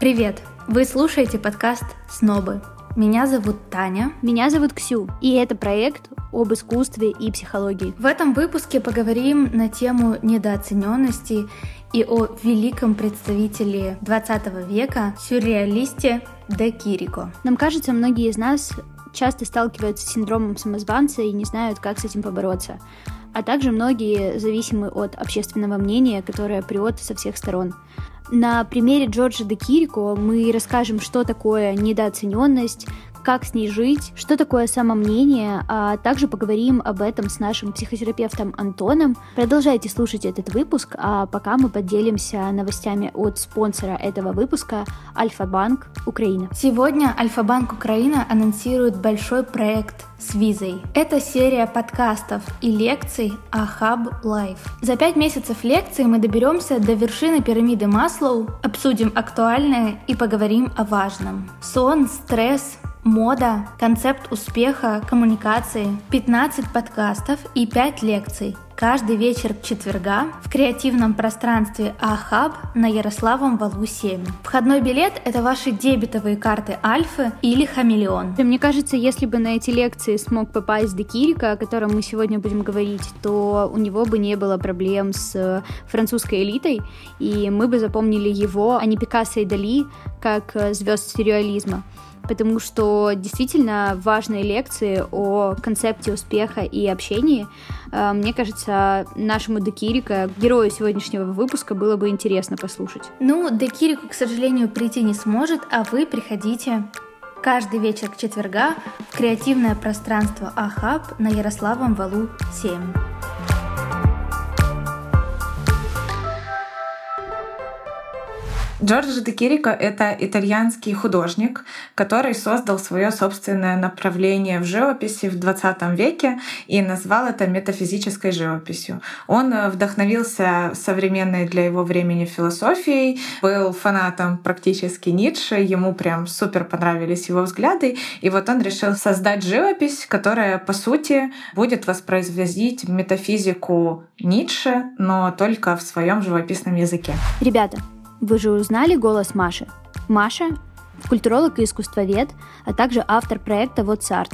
Привет! Вы слушаете подкаст «Снобы». Меня зовут Таня. Меня зовут Ксю, и это проект об искусстве и психологии. В этом выпуске поговорим на тему недооцененности и о великом представителе 20 века, сюрреалисте Де Кирико. Нам кажется, многие из нас часто сталкиваются с синдромом самозванца и не знают, как с этим побороться. А также многие зависимы от общественного мнения, которое прет со всех сторон. На примере Джорджа де Кирико мы расскажем, что такое недооцененность, как с ней жить, что такое самомнение, а также поговорим об этом с нашим психотерапевтом Антоном. Продолжайте слушать этот выпуск, а пока мы поделимся новостями от спонсора этого выпуска Альфа-Банк Украина. Сегодня Альфа-Банк Украина анонсирует большой проект с визой. Это серия подкастов и лекций о Hub Life. За пять месяцев лекций мы доберемся до вершины пирамиды Маслоу, обсудим актуальное и поговорим о важном. Сон, стресс, мода, концепт успеха, коммуникации, 15 подкастов и 5 лекций. Каждый вечер четверга в креативном пространстве Ахаб на Ярославом валу 7. Входной билет – это ваши дебетовые карты Альфы или Хамелеон. Мне кажется, если бы на эти лекции смог попасть Декирика, о котором мы сегодня будем говорить, то у него бы не было проблем с французской элитой, и мы бы запомнили его, а не Пикассо и Дали, как звезд сюрреализма потому что действительно важные лекции о концепте успеха и общении. Э, мне кажется, нашему Декирико, герою сегодняшнего выпуска, было бы интересно послушать. Ну, Декирику, к сожалению, прийти не сможет, а вы приходите каждый вечер к четверга в креативное пространство Ахаб на Ярославом валу 7. Джорджо де Кирико — это итальянский художник, который создал свое собственное направление в живописи в 20 веке и назвал это метафизической живописью. Он э, вдохновился современной для его времени философией, был фанатом практически Ницше, ему прям супер понравились его взгляды, и вот он решил создать живопись, которая, по сути, будет воспроизводить метафизику Ницше, но только в своем живописном языке. Ребята, вы же узнали голос Маши? Маша — культуролог и искусствовед, а также автор проекта «Вот Арт».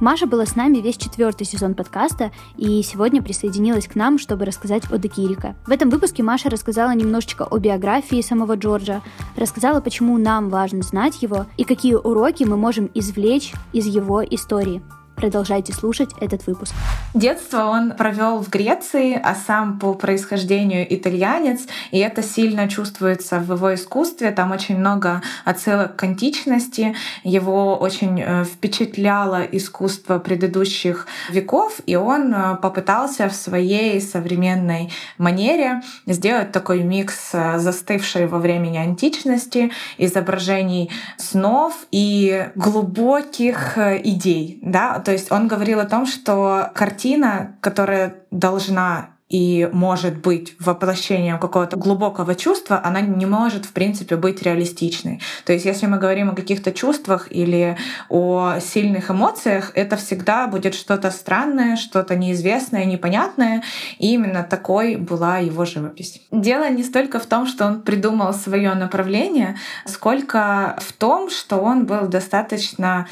Маша была с нами весь четвертый сезон подкаста и сегодня присоединилась к нам, чтобы рассказать о Декирико. В этом выпуске Маша рассказала немножечко о биографии самого Джорджа, рассказала, почему нам важно знать его и какие уроки мы можем извлечь из его истории. Продолжайте слушать этот выпуск. Детство он провел в Греции, а сам по происхождению итальянец, и это сильно чувствуется в его искусстве. Там очень много отсылок к античности. Его очень э, впечатляло искусство предыдущих веков, и он э, попытался в своей современной манере сделать такой микс э, застывшей во времени античности, изображений снов и глубоких идей. Да? То есть он говорил о том, что картина, которая должна и может быть воплощением какого-то глубокого чувства, она не может, в принципе, быть реалистичной. То есть, если мы говорим о каких-то чувствах или о сильных эмоциях, это всегда будет что-то странное, что-то неизвестное, непонятное. И именно такой была его живопись. Дело не столько в том, что он придумал свое направление, сколько в том, что он был достаточно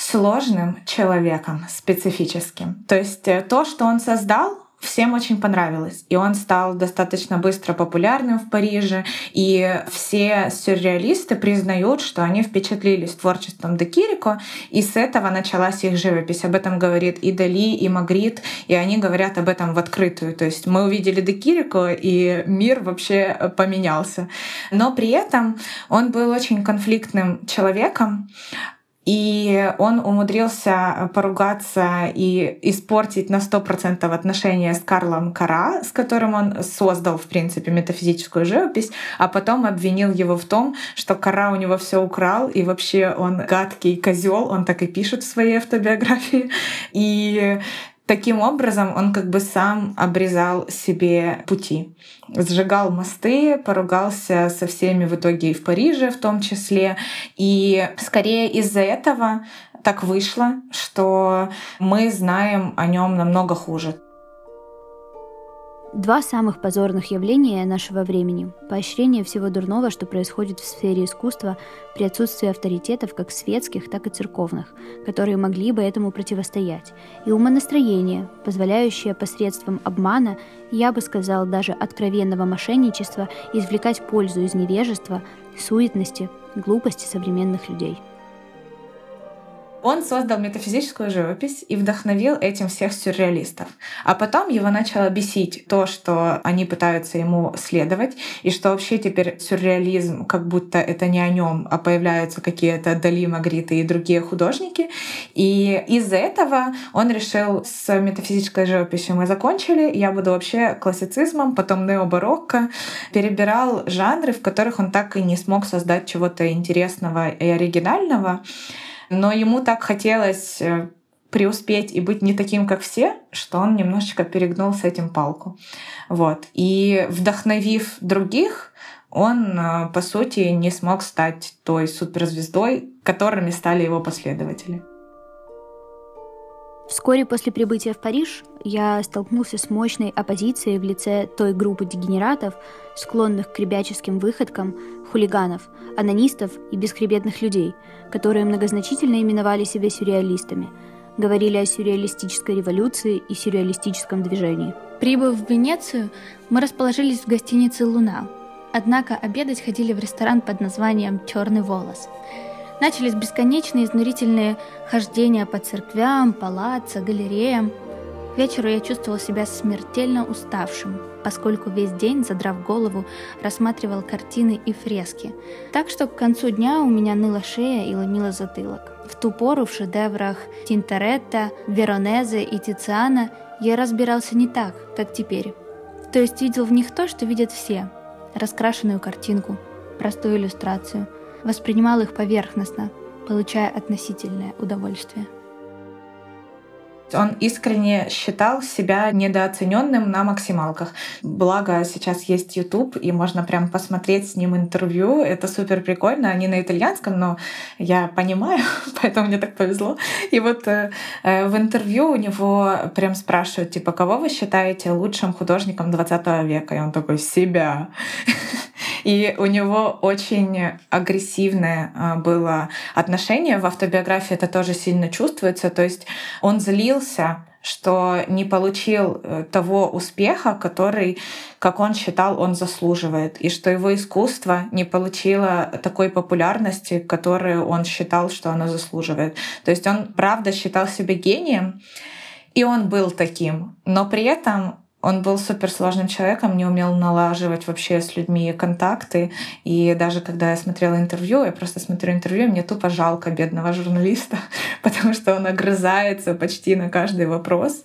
сложным человеком, специфическим. То есть э, то, что он создал, всем очень понравилось. И он стал достаточно быстро популярным в Париже. И все сюрреалисты признают, что они впечатлились творчеством Де Кирико, и с этого началась их живопись. Об этом говорит и Дали, и Магрит, и они говорят об этом в открытую. То есть мы увидели Де Кирико, и мир вообще поменялся. Но при этом он был очень конфликтным человеком, и он умудрился поругаться и испортить на 100% отношения с Карлом Кара, с которым он создал, в принципе, метафизическую живопись, а потом обвинил его в том, что Кара у него все украл, и вообще он гадкий козел, он так и пишет в своей автобиографии. И Таким образом, он как бы сам обрезал себе пути. Сжигал мосты, поругался со всеми в итоге и в Париже в том числе. И скорее из-за этого так вышло, что мы знаем о нем намного хуже. Два самых позорных явления нашего времени – поощрение всего дурного, что происходит в сфере искусства при отсутствии авторитетов как светских, так и церковных, которые могли бы этому противостоять, и умонастроение, позволяющее посредством обмана, я бы сказал, даже откровенного мошенничества, извлекать пользу из невежества, суетности, глупости современных людей – он создал метафизическую живопись и вдохновил этим всех сюрреалистов. А потом его начало бесить то, что они пытаются ему следовать, и что вообще теперь сюрреализм, как будто это не о нем, а появляются какие-то Дали, Магриты и другие художники. И из-за этого он решил с метафизической живописью мы закончили, я буду вообще классицизмом, потом необарокко, перебирал жанры, в которых он так и не смог создать чего-то интересного и оригинального. Но ему так хотелось э, преуспеть и быть не таким, как все, что он немножечко перегнул с этим палку. Вот. И вдохновив других, он, э, по сути, не смог стать той суперзвездой, которыми стали его последователи. Вскоре после прибытия в Париж я столкнулся с мощной оппозицией в лице той группы дегенератов, склонных к ребяческим выходкам, хулиганов, анонистов и бесхребетных людей, которые многозначительно именовали себя сюрреалистами, говорили о сюрреалистической революции и сюрреалистическом движении. Прибыв в Венецию, мы расположились в гостинице «Луна», однако обедать ходили в ресторан под названием «Черный волос», Начались бесконечные изнурительные хождения по церквям, палаццо, галереям. К вечеру я чувствовал себя смертельно уставшим, поскольку весь день, задрав голову, рассматривал картины и фрески. Так что к концу дня у меня ныла шея и ломила затылок. В ту пору в шедеврах Тинторетто, Веронезе и Тициана я разбирался не так, как теперь. То есть видел в них то, что видят все. Раскрашенную картинку, простую иллюстрацию – воспринимал их поверхностно, получая относительное удовольствие. Он искренне считал себя недооцененным на максималках. Благо, сейчас есть YouTube, и можно прям посмотреть с ним интервью. Это супер прикольно. Они на итальянском, но я понимаю, поэтому мне так повезло. И вот э, э в интервью у него прям спрашивают, типа, кого вы считаете лучшим художником 20 века? И он такой, себя. И у него очень агрессивное а, было отношение в автобиографии, это тоже сильно чувствуется. То есть он злился что не получил э, того успеха, который, как он считал, он заслуживает, и что его искусство не получило такой популярности, которую он считал, что оно заслуживает. То есть он правда считал себя гением, и он был таким, но при этом он был суперсложным человеком, не умел налаживать вообще с людьми контакты. И даже когда я смотрела интервью, я просто смотрю интервью, мне тупо жалко бедного журналиста, потому что он огрызается почти на каждый вопрос.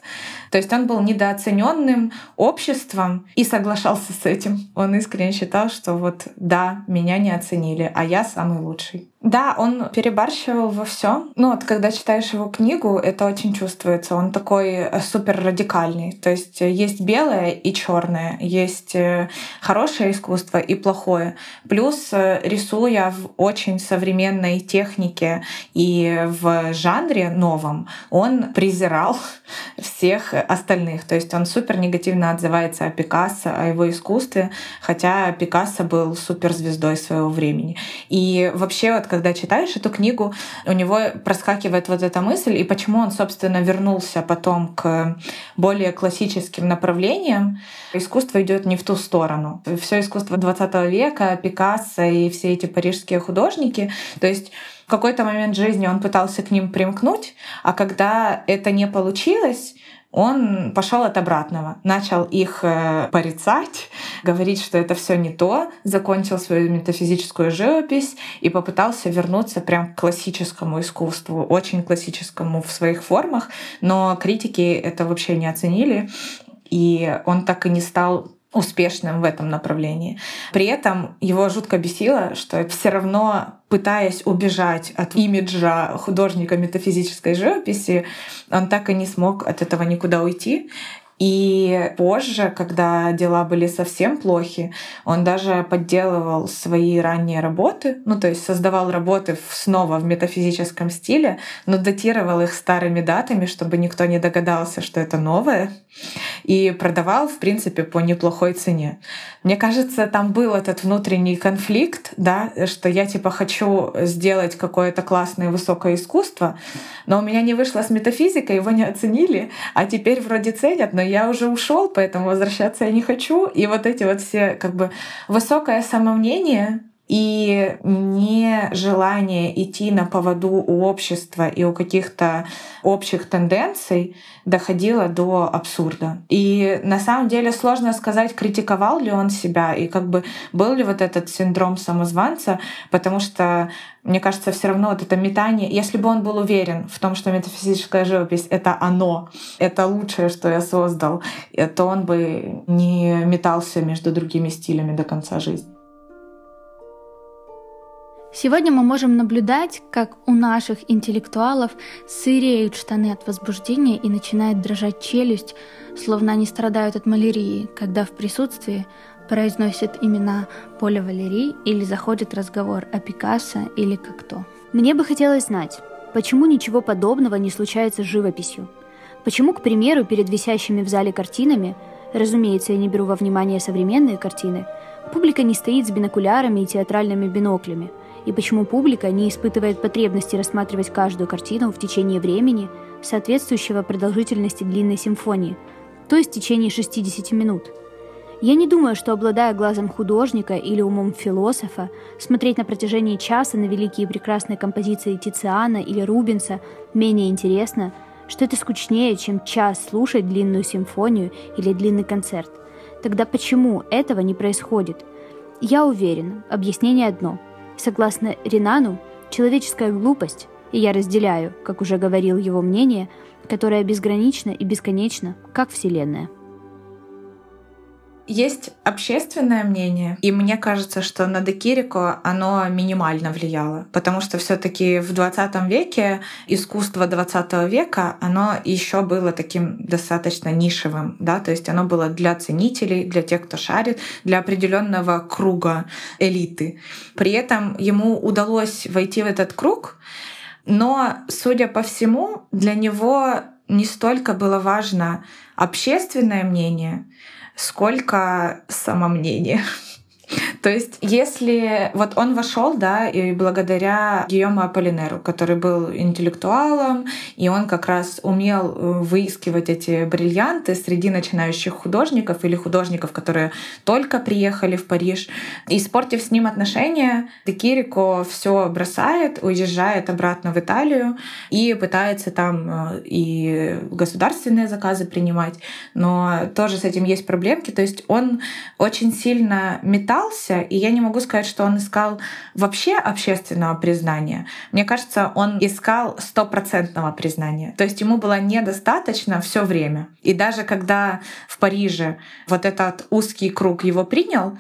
То есть он был недооцененным обществом и соглашался с этим. Он искренне считал, что вот да, меня не оценили, а я самый лучший. Да, он перебарщивал во всем. Ну вот, когда читаешь его книгу, это очень чувствуется. Он такой э, супер радикальный. То есть э, есть белое и черное, есть э, хорошее искусство и плохое. Плюс рисуя в очень современной технике и в жанре новом, он презирал всех остальных. То есть он супер негативно отзывается о Пикассо, о его искусстве, хотя Пикассо был суперзвездой своего времени. И вообще вот когда читаешь эту книгу, у него проскакивает вот эта мысль, и почему он, собственно, вернулся потом к более классическим направлениям. Искусство идет не в ту сторону. Все искусство 20 века, Пикассо и все эти парижские художники, то есть в какой-то момент жизни он пытался к ним примкнуть, а когда это не получилось, он пошел от обратного, начал их э, порицать, говорить, что это все не то, закончил свою метафизическую живопись и попытался вернуться прям к классическому искусству, очень классическому в своих формах, но критики это вообще не оценили, и он так и не стал успешным в этом направлении. При этом его жутко бесило, что все равно пытаясь убежать от имиджа художника метафизической живописи, он так и не смог от этого никуда уйти. И позже, когда дела были совсем плохи, он даже подделывал свои ранние работы, ну то есть создавал работы снова в метафизическом стиле, но датировал их старыми датами, чтобы никто не догадался, что это новое, и продавал, в принципе, по неплохой цене. Мне кажется, там был этот внутренний конфликт, да, что я типа хочу сделать какое-то классное высокое искусство, но у меня не вышло с метафизикой, его не оценили, а теперь вроде ценят, но я уже ушел, поэтому возвращаться я не хочу. И вот эти вот все как бы высокое самомнение, и нежелание идти на поводу у общества и у каких-то общих тенденций доходило до абсурда. И на самом деле сложно сказать, критиковал ли он себя и как бы был ли вот этот синдром самозванца, потому что мне кажется, все равно вот это метание, если бы он был уверен в том, что метафизическая живопись — это оно, это лучшее, что я создал, то он бы не метался между другими стилями до конца жизни. Сегодня мы можем наблюдать, как у наших интеллектуалов сыреют штаны от возбуждения и начинает дрожать челюсть, словно они страдают от малярии, когда в присутствии произносят имена Поля Валерий или заходит разговор о Пикассо или Кокто. Мне бы хотелось знать, почему ничего подобного не случается с живописью? Почему, к примеру, перед висящими в зале картинами, разумеется, я не беру во внимание современные картины, публика не стоит с бинокулярами и театральными биноклями – и почему публика не испытывает потребности рассматривать каждую картину в течение времени, соответствующего продолжительности длинной симфонии, то есть в течение 60 минут. Я не думаю, что, обладая глазом художника или умом философа, смотреть на протяжении часа на великие и прекрасные композиции Тициана или Рубенса менее интересно, что это скучнее, чем час слушать длинную симфонию или длинный концерт. Тогда почему этого не происходит? Я уверен, объяснение одно – Согласно Ренану, человеческая глупость, и я разделяю, как уже говорил его мнение, которая безгранична и бесконечна, как Вселенная. Есть общественное мнение, и мне кажется, что на Декирико оно минимально влияло, потому что все таки в 20 веке искусство 20 века, оно еще было таким достаточно нишевым, да, то есть оно было для ценителей, для тех, кто шарит, для определенного круга элиты. При этом ему удалось войти в этот круг, но, судя по всему, для него не столько было важно общественное мнение, сколько самомнения. То есть, если вот он вошел, да, и благодаря Гийому Аполлинеру, который был интеллектуалом, и он как раз умел э, выискивать эти бриллианты среди начинающих художников или художников, которые только приехали в Париж. Испортив с ним отношения, Декирико все бросает, уезжает обратно в Италию и пытается там э, и государственные заказы принимать, но тоже с этим есть проблемки. То есть он очень сильно метался, общался, и я не могу сказать, что он искал вообще общественного признания. Мне кажется, он искал стопроцентного признания. То есть ему было недостаточно все время. И даже когда в Париже вот этот узкий круг его принял,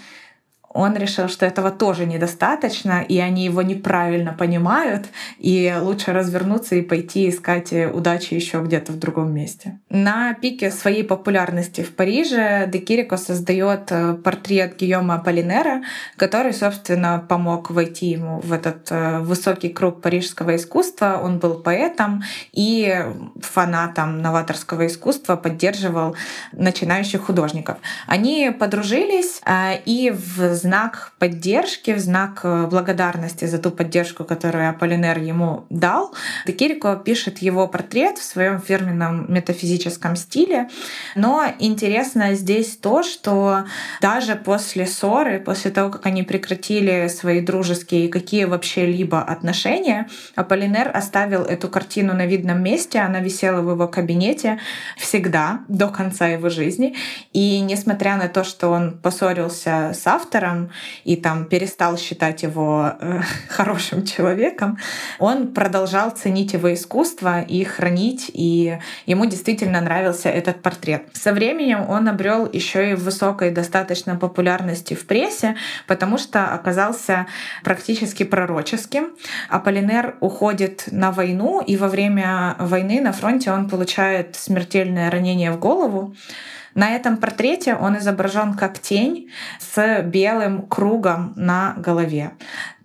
он решил, что этого тоже недостаточно, и они его неправильно понимают, и лучше развернуться и пойти искать удачи еще где-то в другом месте. На пике своей популярности в Париже Декирико создает э, портрет Гийома Полинера, который, собственно, помог войти ему в этот э, высокий круг парижского искусства. Он был поэтом и фанатом новаторского искусства, поддерживал начинающих художников. Они подружились, э, и в знак поддержки, в знак э, благодарности за ту поддержку, которую Аполлинер ему дал, Декирико пишет его портрет в своем фирменном метафизическом стиле. Но интересно здесь то, что даже после ссоры, после того, как они прекратили свои дружеские и какие вообще либо отношения, Аполлинер оставил эту картину на видном месте, она висела в его кабинете всегда, до конца его жизни. И несмотря на то, что он поссорился с автором, партнером и там перестал считать его э, хорошим человеком, он продолжал ценить его искусство и хранить, и ему действительно нравился этот портрет. Со временем он обрел еще и высокой достаточно популярности в прессе, потому что оказался практически пророческим. Аполлинер уходит на войну, и во время войны на фронте он получает смертельное ранение в голову. На этом портрете он изображен как тень с белым кругом на голове.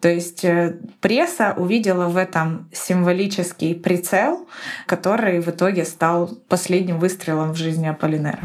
То есть э, пресса увидела в этом символический прицел, который в итоге стал последним выстрелом в жизни Аполлинера.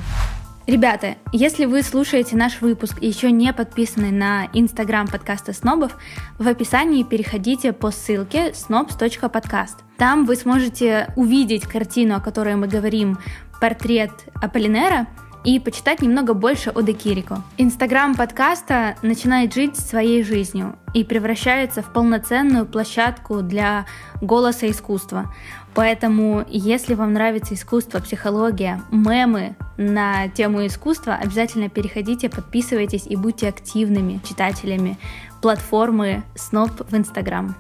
Ребята, если вы слушаете наш выпуск и еще не подписаны на инстаграм подкаста Снобов, в описании переходите по ссылке snobs.podcast. Там вы сможете увидеть картину, о которой мы говорим, портрет Аполлинера, и почитать немного больше о Декирико. Инстаграм подкаста начинает жить своей жизнью и превращается в полноценную площадку для голоса искусства. Поэтому, если вам нравится искусство, психология, мемы на тему искусства, обязательно переходите, подписывайтесь и будьте активными читателями платформы Сноб в Инстаграм.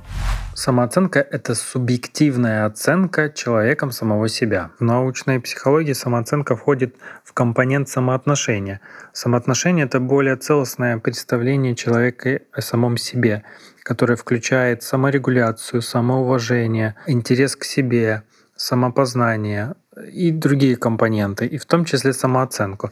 Самооценка — это субъективная оценка человеком самого себя. В научной психологии самооценка входит в компонент самоотношения. Самоотношение — это более целостное представление человека о самом себе, которое включает саморегуляцию, самоуважение, интерес к себе, самопознание и другие компоненты, и в том числе самооценку.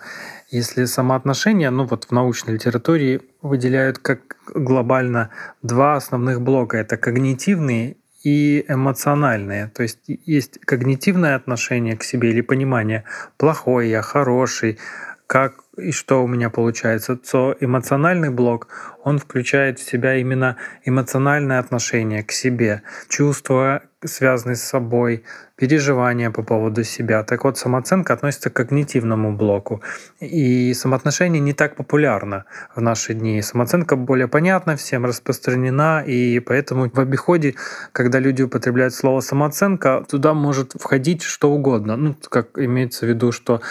Если самоотношения, ну вот в научной литературе выделяют как глобально два основных блока. Это когнитивные и эмоциональные. То есть есть когнитивное отношение к себе или понимание плохой я, хороший, как и что у меня получается, то эмоциональный блок, он включает в себя именно эмоциональное отношение к себе, чувства, связанные с собой, переживания по поводу себя. Так вот, самооценка относится к когнитивному блоку. И самоотношение не так популярно в наши дни. Самооценка более понятна, всем распространена, и поэтому в обиходе, когда люди употребляют слово самооценка, туда может входить что угодно. Ну, как имеется в виду, что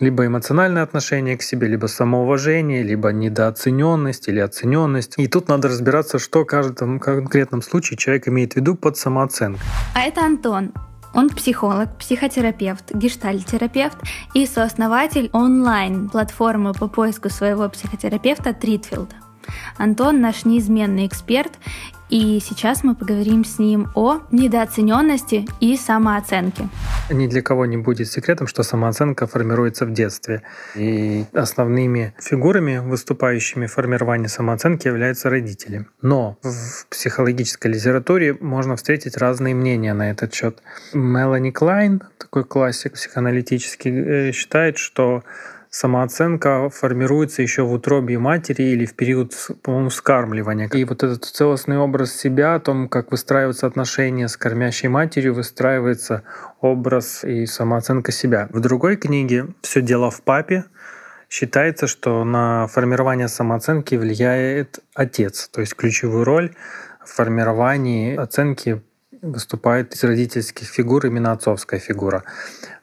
либо эмоциональное отношение к себе, либо самоуважение, либо недооцененность или оцененность. И тут надо разбираться, что в каждом конкретном случае человек имеет в виду под самооценкой. А это Антон. Он психолог, психотерапевт, гештальтерапевт и сооснователь онлайн-платформы по поиску своего психотерапевта Тритфилд. Антон наш неизменный эксперт, и сейчас мы поговорим с ним о недооцененности и самооценке. Ни для кого не будет секретом, что самооценка формируется в детстве. И основными фигурами, выступающими в формировании самооценки, являются родители. Но в психологической литературе можно встретить разные мнения на этот счет. Мелани Клайн, такой классик психоаналитический, э, считает, что самооценка формируется еще в утробе матери или в период, по-моему, скармливания. И вот этот целостный образ себя, о том, как выстраиваются отношения с кормящей матерью, выстраивается образ и самооценка себя. В другой книге «Все дело в папе» считается, что на формирование самооценки влияет отец, то есть ключевую роль в формировании оценки выступает из родительских фигур именно отцовская фигура.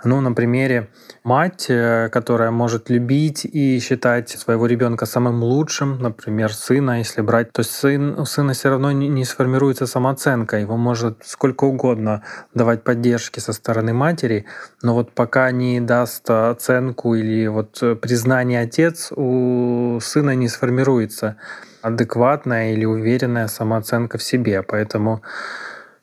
Ну, на примере мать, э, которая может любить и считать своего ребенка самым лучшим, например, сына, если брать, то сын, у сына все равно не, не сформируется самооценка, его может сколько угодно давать поддержки со стороны матери, но вот пока не даст оценку или вот признание отец, у сына не сформируется адекватная или уверенная самооценка в себе. Поэтому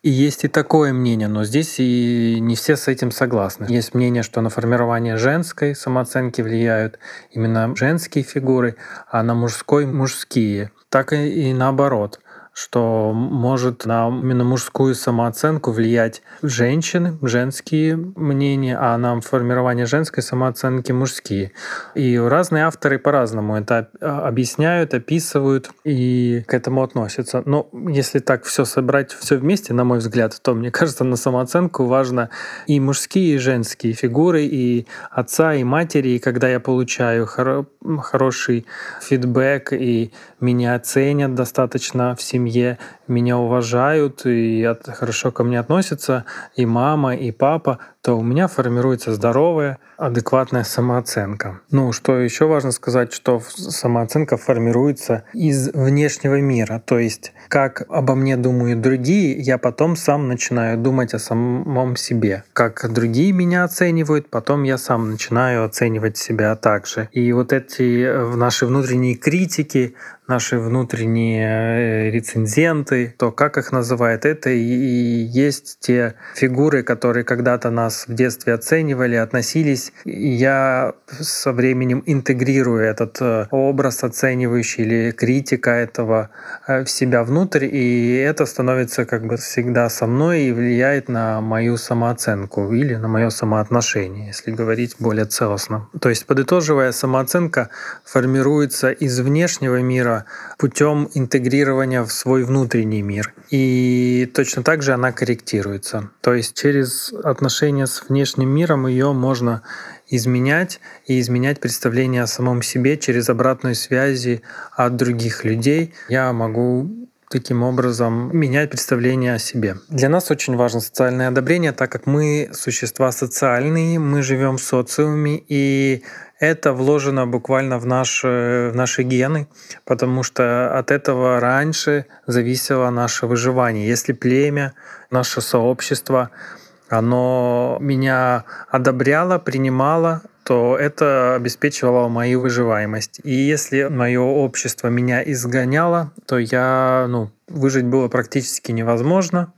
и есть и такое мнение, но здесь и не все с этим согласны. Есть мнение, что на формирование женской самооценки влияют именно женские фигуры, а на мужской — мужские. Так и наоборот что может на именно мужскую самооценку влиять женщины, женские мнения, а на формирование женской самооценки мужские. И разные авторы по-разному это объясняют, описывают и к этому относятся. Но если так все собрать все вместе, на мой взгляд, то мне кажется, на самооценку важно и мужские, и женские фигуры, и отца, и матери. И когда я получаю хоро- хороший фидбэк, и меня ценят достаточно в семье, семье, меня уважают и хорошо ко мне относятся, и мама, и папа, то у меня формируется здоровая, адекватная самооценка. Ну, что еще важно сказать, что самооценка формируется из внешнего мира. То есть, как обо мне думают другие, я потом сам начинаю думать о самом себе. Как другие меня оценивают, потом я сам начинаю оценивать себя также. И вот эти э, наши внутренние критики, наши внутренние э, рецензенты, то как их называют, это и есть те фигуры, которые когда-то нас в детстве оценивали, относились. Я со временем интегрирую этот э, образ оценивающий или критика этого э, в себя внутрь, и это становится как бы всегда со мной и влияет на мою самооценку или на мое самоотношение, если говорить более целостно. То есть, подытоживая, самооценка формируется из внешнего мира, путем интегрирования в свой внутренний мир. И точно так же она корректируется. То есть через отношения с внешним миром ее можно изменять и изменять представление о самом себе через обратную связи от других людей. Я могу таким образом менять представление о себе. Для нас очень важно социальное одобрение, так как мы существа социальные, мы живем в социуме, и это вложено буквально в наши, в наши гены, потому что от этого раньше зависело наше выживание. Если племя, наше сообщество, оно меня одобряло, принимало, то это обеспечивало мою выживаемость. И если мое общество меня изгоняло, то я, ну, выжить было практически невозможно.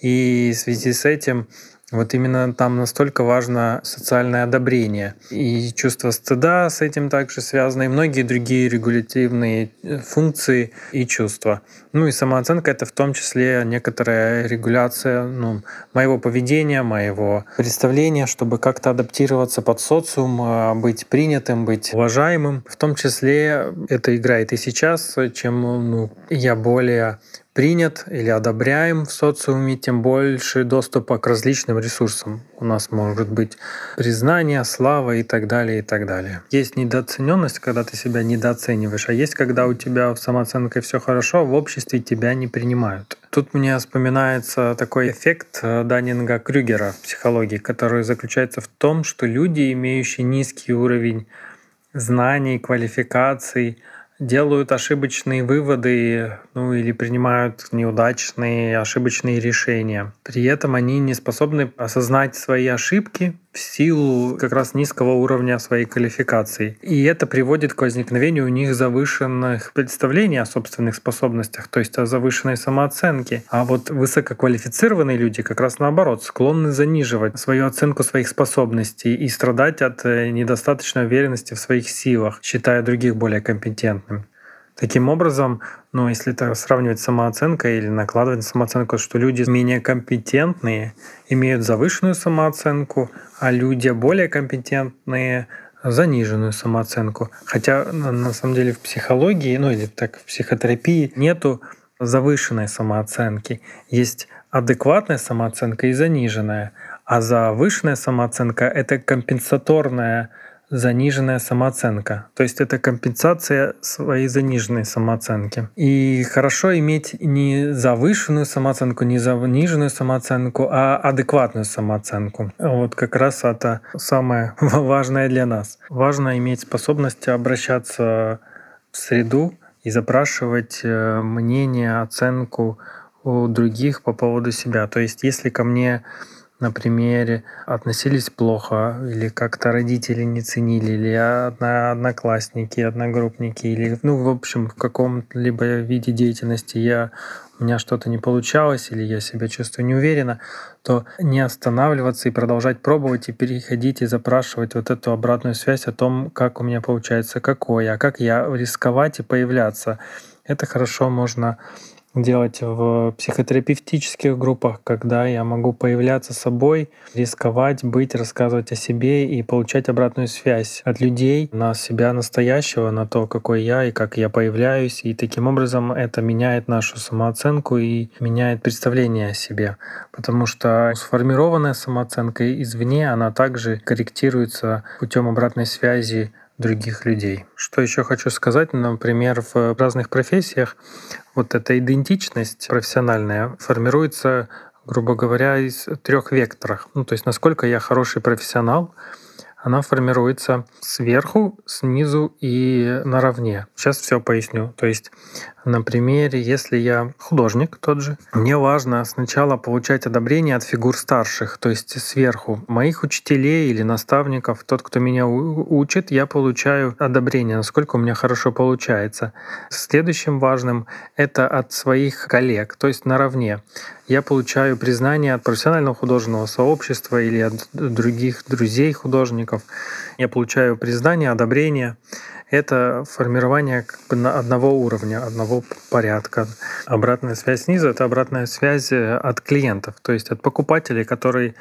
И в связи с этим вот именно там настолько важно социальное одобрение. И чувство стыда с этим также связано, и многие другие регулятивные э, функции и чувства. Ну и самооценка — это в том числе некоторая регуляция ну, моего поведения, моего представления, чтобы как-то адаптироваться под социум, а, быть принятым, быть уважаемым. В том числе это играет и сейчас, чем ну, я более принят или одобряем в социуме, тем больше доступа к различным ресурсам. У нас может быть признание, слава и так далее, и так далее. Есть недооцененность, когда ты себя недооцениваешь, а есть, когда у тебя в самооценкой все хорошо, а в обществе тебя не принимают. Тут мне вспоминается такой эффект э, Даннинга Крюгера в психологии, который заключается в том, что люди, имеющие низкий уровень знаний, квалификаций, делают ошибочные выводы, ну или принимают неудачные, ошибочные решения. При этом они не способны осознать свои ошибки в силу как раз низкого уровня своей квалификации. И это приводит к возникновению у них завышенных представлений о собственных способностях, то есть о завышенной самооценке. А вот высококвалифицированные люди как раз наоборот склонны заниживать свою оценку своих способностей и страдать от э, недостаточной уверенности в своих силах, считая других более компетентными. Таким образом, ну, если это сравнивать с самооценкой или накладывать самооценку, что люди менее компетентные имеют завышенную самооценку, а люди более компетентные заниженную самооценку. Хотя на самом деле в психологии, ну или так в психотерапии нету завышенной самооценки. Есть адекватная самооценка и заниженная. А завышенная самооценка — это компенсаторная заниженная самооценка. То есть это компенсация своей заниженной самооценки. И хорошо иметь не завышенную самооценку, не заниженную самооценку, а адекватную самооценку. Вот как раз это самое важное для нас. Важно иметь способность обращаться в среду и запрашивать э, мнение, оценку у других по поводу себя. То есть если ко мне на примере относились плохо, или как-то родители не ценили, или одноклассники, одногруппники, или, ну, в общем, в каком-либо виде деятельности я у меня что-то не получалось, или я себя чувствую неуверенно, то не останавливаться и продолжать пробовать, и переходить и запрашивать вот эту обратную связь о том, как у меня получается, какой, а как я рисковать и появляться. Это хорошо можно делать в психотерапевтических группах, когда я могу появляться собой, рисковать, быть, рассказывать о себе и получать обратную связь от людей на себя настоящего, на то, какой я и как я появляюсь. И таким образом это меняет нашу самооценку и меняет представление о себе. Потому что сформированная самооценка извне, она также корректируется путем обратной связи других людей. Что еще хочу сказать, например, в разных профессиях вот эта идентичность профессиональная формируется, грубо говоря, из трех векторов. Ну, то есть насколько я хороший профессионал, она формируется сверху, снизу и наравне. Сейчас все поясню. То есть на примере, если я художник тот же, мне важно сначала получать одобрение от фигур старших, то есть сверху. Моих учителей или наставников, тот, кто меня учит, я получаю одобрение, насколько у меня хорошо получается. Следующим важным — это от своих коллег, то есть наравне. Я получаю признание от профессионального художественного сообщества или от других друзей художников. Я получаю признание, одобрение это формирование как бы одного уровня, одного порядка. Обратная связь снизу — это обратная связь э, от клиентов, то есть от покупателей, которые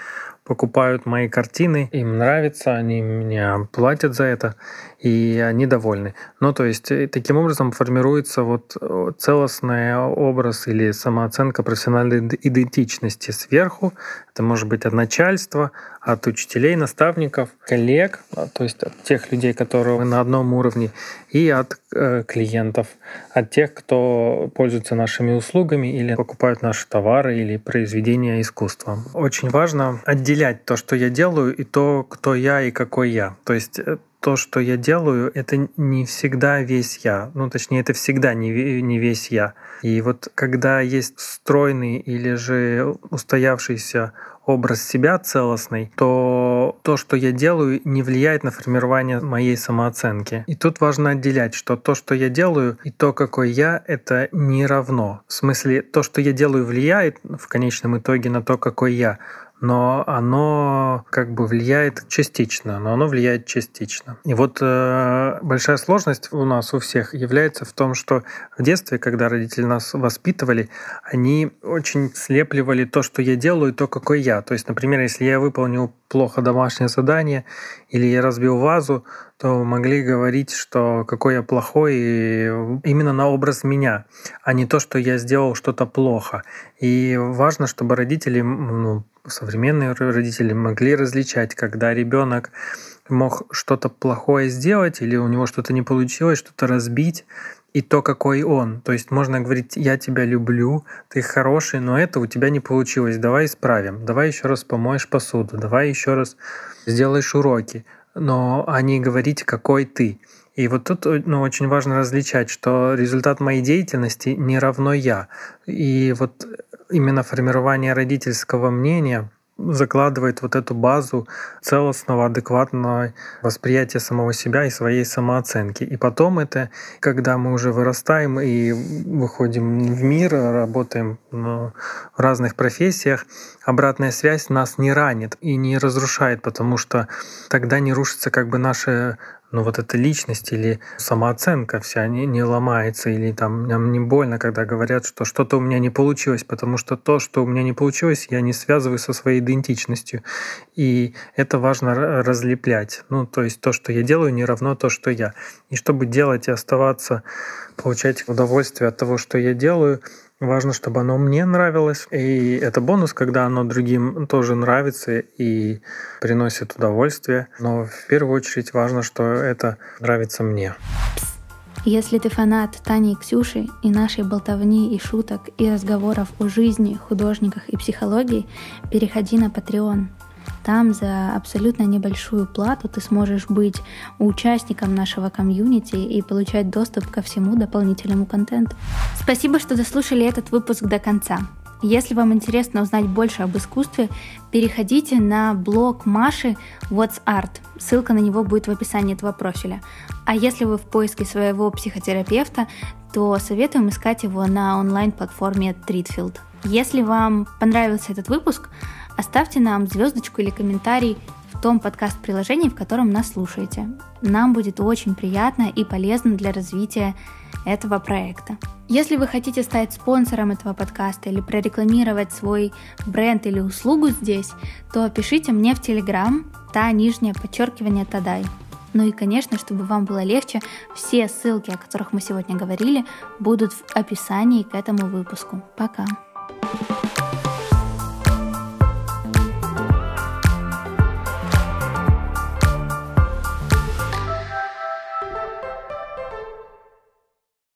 покупают мои картины, им нравится, они меня платят за это, и они довольны. Ну, то есть э, таким образом формируется вот э, целостный образ или самооценка профессиональной идентичности сверху. Это может быть от начальства, от учителей, наставников, коллег, а, то есть от тех людей, которые на одном уровне, и от клиентов, от тех, кто пользуется нашими услугами или покупают наши товары или произведения искусства. Очень важно отделять то, что я делаю, и то, кто я и какой я. То есть э, то, что я делаю, это не всегда весь я. Ну, точнее, это всегда не, не весь я. И вот когда есть стройный или же устоявшийся образ себя целостный, то то, что я делаю, не влияет на формирование моей самооценки. И тут важно отделять, что то, что я делаю, и то, какой я, это не равно. В смысле, то, что я делаю, влияет в конечном итоге на то, какой я но оно как бы влияет частично, но оно влияет частично. И вот э, большая сложность у нас у всех является в том, что в детстве, когда родители нас воспитывали, они очень слепливали то, что я делаю, и то, какой я. То есть, например, если я выполнил плохо домашнее задание или я разбил вазу, то могли говорить, что какой я плохой именно на образ меня, а не то, что я сделал что-то плохо. И важно, чтобы родители ну, современные родители могли различать, когда ребенок мог что-то плохое сделать или у него что-то не получилось, что-то разбить, и то, какой он. То есть можно говорить, я тебя люблю, ты хороший, но это у тебя не получилось, давай исправим, давай еще раз помоешь посуду, давай еще раз сделаешь уроки, но а не говорить, какой ты. И вот тут ну, очень важно различать, что результат моей деятельности не равно я. И вот именно формирование родительского мнения закладывает вот эту базу целостного, адекватного восприятия самого себя и своей самооценки. И потом это, когда мы уже вырастаем и выходим в мир, работаем в разных профессиях, обратная связь нас не ранит и не разрушает, потому что тогда не рушится как бы наше но вот эта личность или самооценка вся не, не ломается, или там нам не больно, когда говорят, что что-то у меня не получилось, потому что то, что у меня не получилось, я не связываю со своей идентичностью. И это важно разлеплять. Ну, то есть то, что я делаю, не равно то, что я. И чтобы делать и оставаться, получать удовольствие от того, что я делаю, Важно, чтобы оно мне нравилось. И это бонус, когда оно другим тоже нравится и приносит удовольствие. Но в первую очередь важно, что это нравится мне. Если ты фанат Тани и Ксюши и нашей болтовни и шуток и разговоров о жизни, художниках и психологии, переходи на Patreon. Там за абсолютно небольшую плату ты сможешь быть участником нашего комьюнити и получать доступ ко всему дополнительному контенту. Спасибо, что дослушали этот выпуск до конца. Если вам интересно узнать больше об искусстве, переходите на блог Маши What's Art. Ссылка на него будет в описании этого профиля. А если вы в поиске своего психотерапевта, то советуем искать его на онлайн-платформе Treatfield. Если вам понравился этот выпуск, Оставьте нам звездочку или комментарий в том подкаст-приложении, в котором нас слушаете. Нам будет очень приятно и полезно для развития этого проекта. Если вы хотите стать спонсором этого подкаста или прорекламировать свой бренд или услугу здесь, то пишите мне в Телеграм, та нижнее подчеркивание Тадай. Ну и, конечно, чтобы вам было легче, все ссылки, о которых мы сегодня говорили, будут в описании к этому выпуску. Пока! thank you